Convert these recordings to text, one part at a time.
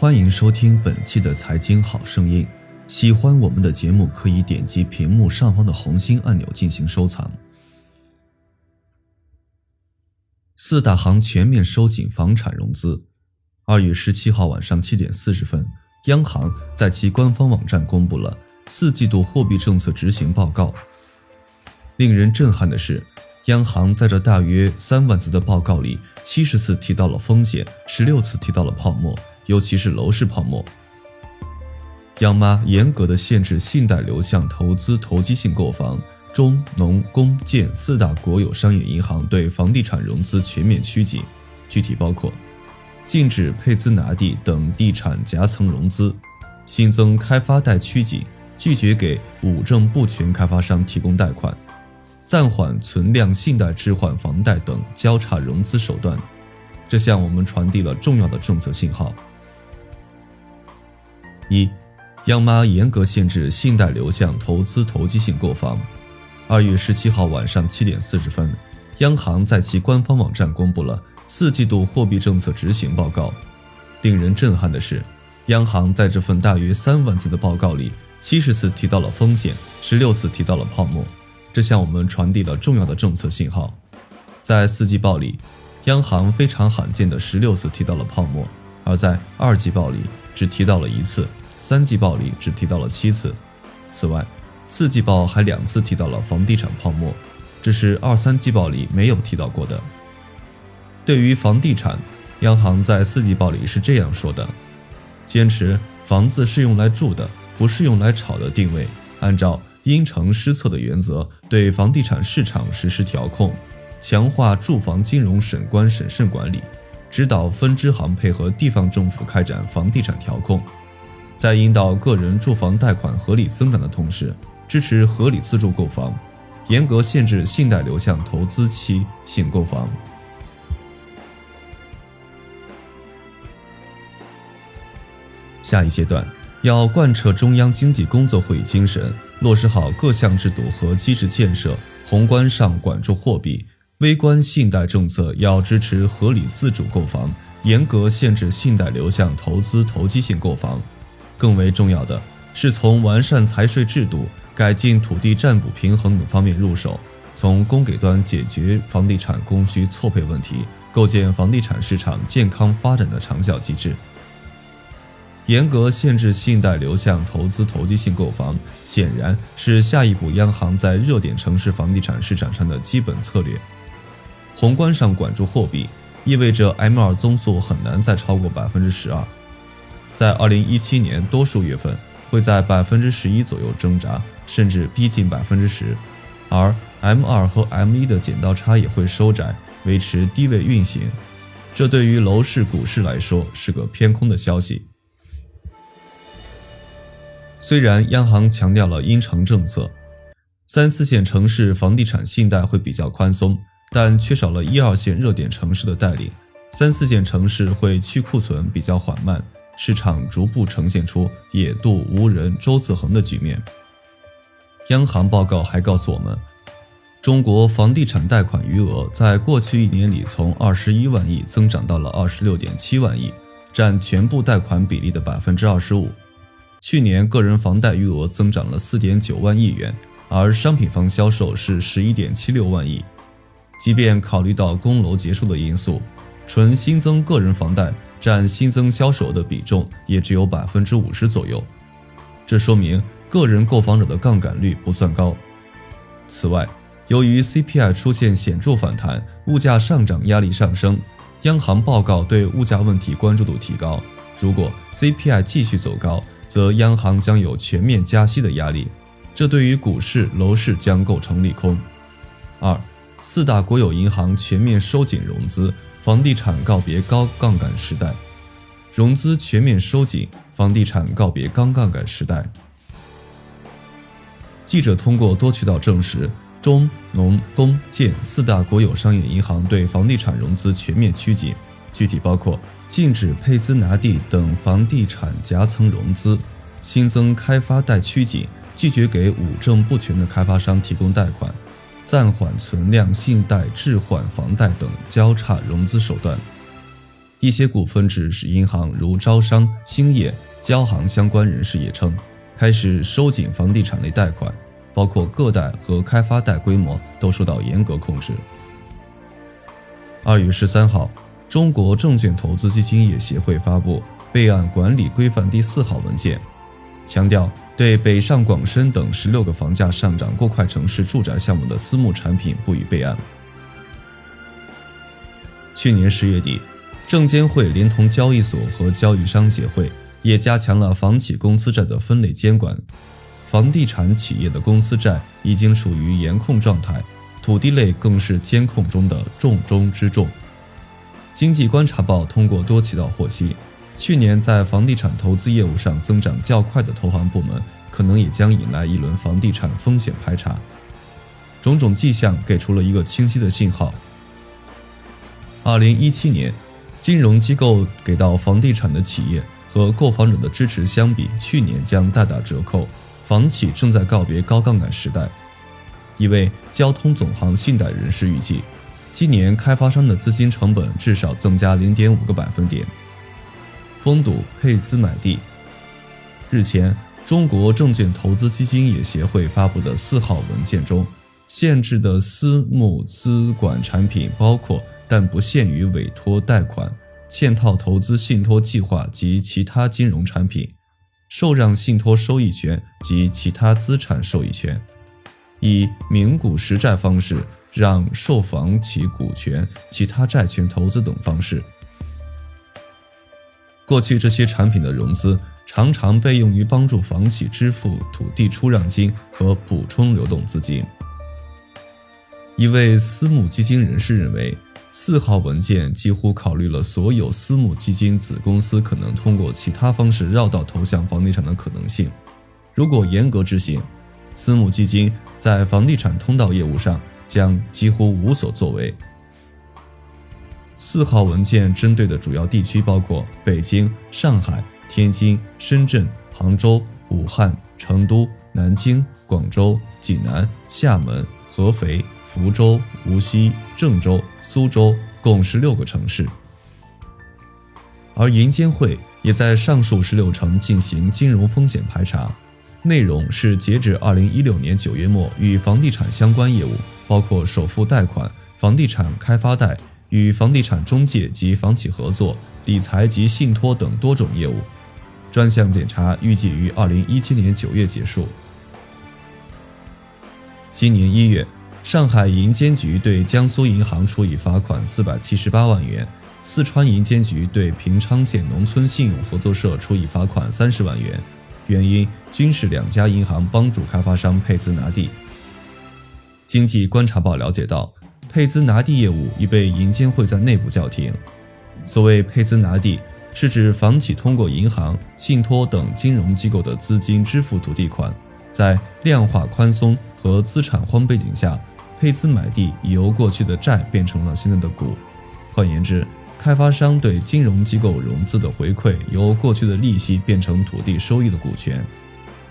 欢迎收听本期的财经好声音。喜欢我们的节目，可以点击屏幕上方的红心按钮进行收藏。四大行全面收紧房产融资。二月十七号晚上七点四十分，央行在其官方网站公布了四季度货币政策执行报告。令人震撼的是，央行在这大约三万字的报告里，七十次提到了风险，十六次提到了泡沫。尤其是楼市泡沫，央妈严格的限制信贷流向投资投机性购房，中农工建四大国有商业银行对房地产融资全面趋紧，具体包括禁止配资拿地等地产夹层融资，新增开发贷趋紧，拒绝给五证不全开发商提供贷款，暂缓存量信贷置换房贷等交叉融资手段，这向我们传递了重要的政策信号。一，央妈严格限制信贷流向投资投机性购房。二月十七号晚上七点四十分，央行在其官方网站公布了四季度货币政策执行报告。令人震撼的是，央行在这份大约三万字的报告里，七十次提到了风险，十六次提到了泡沫，这向我们传递了重要的政策信号。在四季报里，央行非常罕见的十六次提到了泡沫，而在二季报里只提到了一次。三季报里只提到了七次，此外，四季报还两次提到了房地产泡沫，这是二三季报里没有提到过的。对于房地产，央行在四季报里是这样说的：坚持房子是用来住的，不是用来炒的定位，按照因城施策的原则对房地产市场实施调控，强化住房金融审关审慎管理，指导分支行配合地方政府开展房地产调控。在引导个人住房贷款合理增长的同时，支持合理自住购房，严格限制信贷流向投资期性购房。下一阶段要贯彻中央经济工作会议精神，落实好各项制度和机制建设，宏观上管住货币，微观信贷政策要支持合理自主购房，严格限制信贷流向投资投机性购房。更为重要的是，从完善财税制度、改进土地占补平衡等方面入手，从供给端解决房地产供需错配问题，构建房地产市场健康发展的长效机制。严格限制信贷流向投资投机性购房，显然是下一步央行在热点城市房地产市场上的基本策略。宏观上管住货币，意味着 M2 增速很难再超过百分之十二。在二零一七年多数月份会在百分之十一左右挣扎，甚至逼近百分之十，而 M 二和 M 一的剪刀差也会收窄，维持低位运行。这对于楼市、股市来说是个偏空的消息。虽然央行强调了因城政策，三四线城市房地产信贷会比较宽松，但缺少了一二线热点城市的带领，三四线城市会去库存比较缓慢。市场逐步呈现出野渡无人舟自横的局面。央行报告还告诉我们，中国房地产贷款余额在过去一年里从二十一万亿增长到了二十六点七万亿，占全部贷款比例的百分之二十五。去年个人房贷余额增长了四点九万亿元，而商品房销售是十一点七六万亿。即便考虑到供楼结束的因素。纯新增个人房贷占新增销售额的比重也只有百分之五十左右，这说明个人购房者的杠杆率不算高。此外，由于 CPI 出现显著反弹，物价上涨压力上升，央行报告对物价问题关注度提高。如果 CPI 继续走高，则央行将有全面加息的压力，这对于股市、楼市将构成利空。二。四大国有银行全面收紧融资，房地产告别高杠杆时代。融资全面收紧，房地产告别高杠杆时代。记者通过多渠道证实，中农工建四大国有商业银行对房地产融资全面趋紧，具体包括禁止配资拿地等房地产夹层融资，新增开发贷趋紧，拒绝给五证不全的开发商提供贷款。暂缓存量信贷置换房贷等交叉融资手段。一些股份制银行如招商、兴业、交行相关人士也称，开始收紧房地产类贷款，包括个贷和开发贷规模都受到严格控制。二月十三号，中国证券投资基金业协会发布备案管理规范第四号文件，强调对北上广深等十六个房价上涨过快城市住宅项目的私募产品不予备案。去年十月底。证监会连同交易所和交易商协会也加强了房企公司债的分类监管，房地产企业的公司债已经处于严控状态，土地类更是监控中的重中之重。经济观察报通过多渠道获悉，去年在房地产投资业务上增长较快的投行部门，可能也将引来一轮房地产风险排查。种种迹象给出了一个清晰的信号：二零一七年。金融机构给到房地产的企业和购房者的支持相比去年将大打折扣，房企正在告别高杠杆时代。一位交通总行信贷人士预计，今年开发商的资金成本至少增加零点五个百分点。封堵配资买地。日前，中国证券投资基金业协会发布的四号文件中，限制的私募资管产品包括。但不限于委托贷款、嵌套投资信托计划及其他金融产品，受让信托收益权及其他资产受益权，以名股实债方式让受房企股权、其他债权投资等方式。过去这些产品的融资常常被用于帮助房企支付土地出让金和补充流动资金。一位私募基金人士认为。四号文件几乎考虑了所有私募基金子公司可能通过其他方式绕道投向房地产的可能性。如果严格执行，私募基金在房地产通道业务上将几乎无所作为。四号文件针对的主要地区包括北京、上海、天津、深圳、杭州、武汉、成都、南京、广州、济南、厦门、合肥。福州、无锡、郑州、苏州共十六个城市，而银监会也在上述十六城进行金融风险排查，内容是截止二零一六年九月末与房地产相关业务，包括首付贷款、房地产开发贷、与房地产中介及房企合作、理财及信托等多种业务。专项检查预计于二零一七年九月结束。今年一月。上海银监局对江苏银行处以罚款四百七十八万元，四川银监局对平昌县农村信用合作社处以罚款三十万元，原因均是两家银行帮助开发商配资拿地。经济观察报了解到，配资拿地业务已被银监会在内部叫停。所谓配资拿地，是指房企通过银行、信托等金融机构的资金支付土地款，在量化宽松和资产荒背景下。配资买地已由过去的债变成了现在的股，换言之，开发商对金融机构融资的回馈由过去的利息变成土地收益的股权。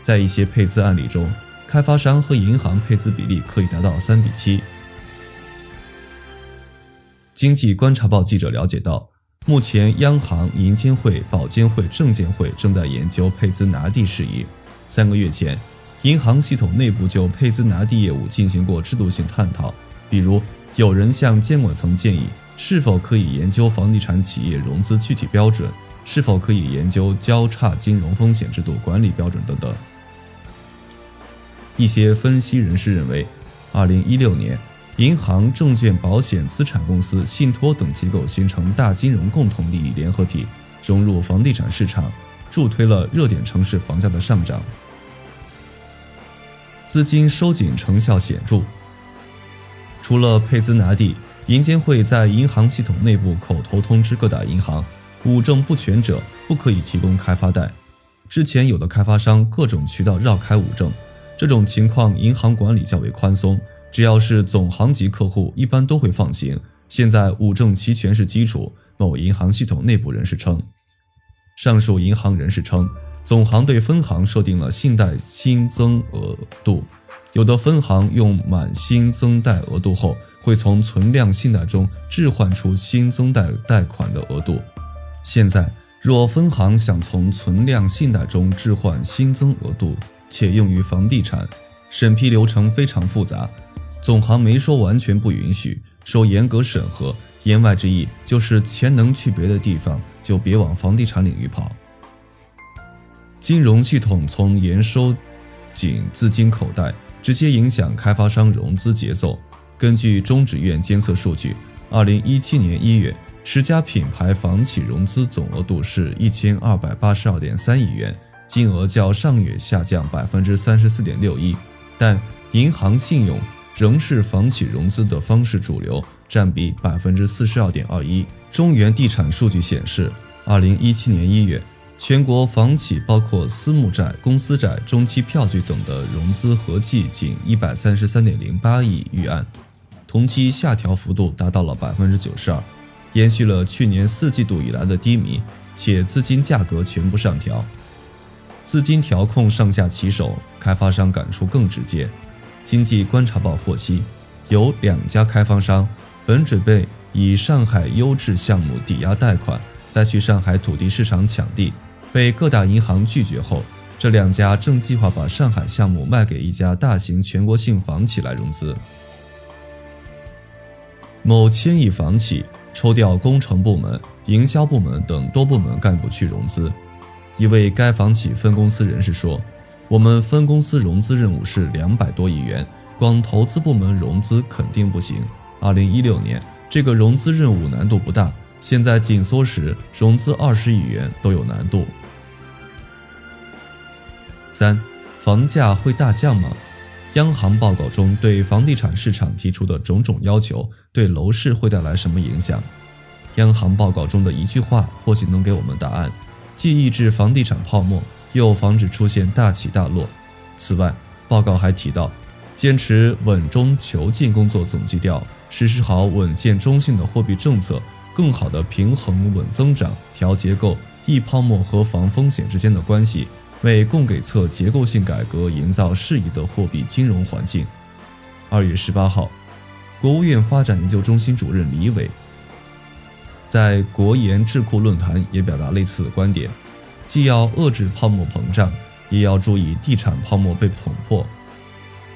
在一些配资案例中，开发商和银行配资比例可以达到三比七。经济观察报记者了解到，目前央行、银监会、保监会、证监会正在研究配资拿地事宜。三个月前。银行系统内部就配资拿地业务进行过制度性探讨，比如有人向监管层建议，是否可以研究房地产企业融资具体标准，是否可以研究交叉金融风险制度管理标准等等。一些分析人士认为，二零一六年，银行、证券、保险、资产公司、信托等机构形成大金融共同利益联合体，融入房地产市场，助推了热点城市房价的上涨。资金收紧成效显著。除了配资拿地，银监会在银行系统内部口头通知各大银行，五证不全者不可以提供开发贷。之前有的开发商各种渠道绕开五证，这种情况银行管理较为宽松，只要是总行级客户，一般都会放行。现在五证齐全是基础。某银行系统内部人士称，上述银行人士称。总行对分行设定了信贷新增额度，有的分行用满新增贷额度后，会从存量信贷中置换出新增贷贷款的额度，现在，若分行想从存量信贷中置换新增额度，且用于房地产，审批流程非常复杂。总行没说完全不允许，说严格审核。言外之意就是钱能去别的地方，就别往房地产领域跑。金融系统从严收紧资金口袋，直接影响开发商融资节奏。根据中指院监测数据，二零一七年一月。十家品牌房企融资总额度是一千二百八十二点三亿元，金额较上月下降百分之三十四点六一，但银行信用仍是房企融资的方式主流，占比百分之四十二点二一。中原地产数据显示，二零一七年一月，全国房企包括私募债、公司债、中期票据等的融资合计仅一百三十三点零八亿余案，同期下调幅度达到了百分之九十二。延续了去年四季度以来的低迷，且资金价格全部上调，资金调控上下其手，开发商感触更直接。经济观察报获悉，有两家开发商本准备以上海优质项目抵押贷款，再去上海土地市场抢地，被各大银行拒绝后，这两家正计划把上海项目卖给一家大型全国性房企来融资。某千亿房企。抽调工程部门、营销部门等多部门干部去融资。一位该房企分公司人士说：“我们分公司融资任务是两百多亿元，光投资部门融资肯定不行。二零一六年这个融资任务难度不大，现在紧缩时融资二十亿元都有难度。”三，房价会大降吗？央行报告中对房地产市场提出的种种要求，对楼市会带来什么影响？央行报告中的一句话或许能给我们答案：既抑制房地产泡沫，又防止出现大起大落。此外，报告还提到，坚持稳中求进工作总基调，实施好稳健中性的货币政策，更好地平衡稳增长、调结构、抑泡沫和防风险之间的关系。为供给侧结构性改革营造适宜的货币金融环境。二月十八号，国务院发展研究中心主任李伟在国研智库论坛也表达类似的观点，既要遏制泡沫膨胀，也要注意地产泡沫被捅破。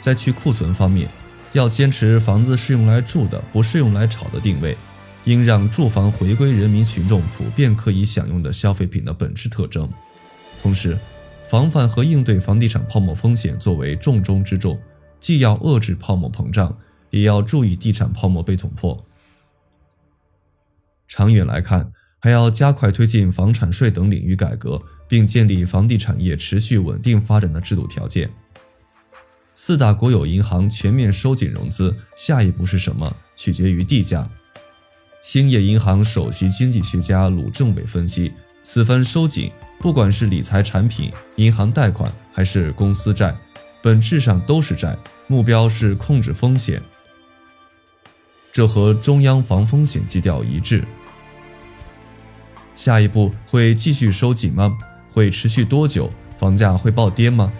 在去库存方面，要坚持房子是用来住的，不是用来炒的定位，应让住房回归人民群众普遍可以享用的消费品的本质特征，同时。防范和应对房地产泡沫风险作为重中之重，既要遏制泡沫膨胀，也要注意地产泡沫被捅破。长远来看，还要加快推进房产税等领域改革，并建立房地产业持续稳定发展的制度条件。四大国有银行全面收紧融资，下一步是什么？取决于地价。兴业银行首席经济学家鲁政委分析，此番收紧。不管是理财产品、银行贷款还是公司债，本质上都是债，目标是控制风险。这和中央防风险基调一致。下一步会继续收紧吗？会持续多久？房价会暴跌吗？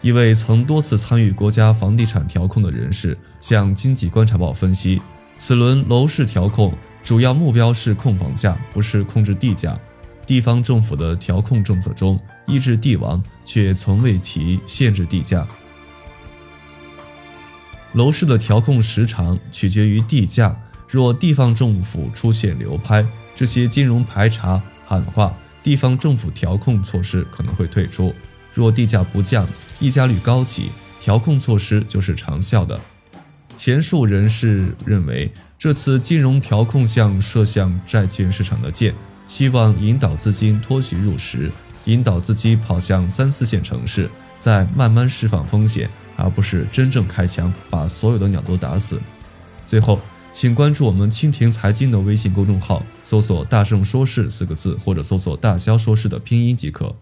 一位曾多次参与国家房地产调控的人士向经济观察报分析，此轮楼市调控主要目标是控房价，不是控制地价。地方政府的调控政策中，抑制地王，却从未提限制地价。楼市的调控时长取决于地价。若地方政府出现流拍，这些金融排查喊话，地方政府调控措施可能会退出。若地价不降，溢价率高企，调控措施就是长效的。前述人士认为，这次金融调控像射向债券市场的箭。希望引导资金脱序入实，引导资金跑向三四线城市，再慢慢释放风险，而不是真正开枪把所有的鸟都打死。最后，请关注我们蜻蜓财经的微信公众号，搜索“大圣说事”四个字，或者搜索“大肖说事”的拼音即可。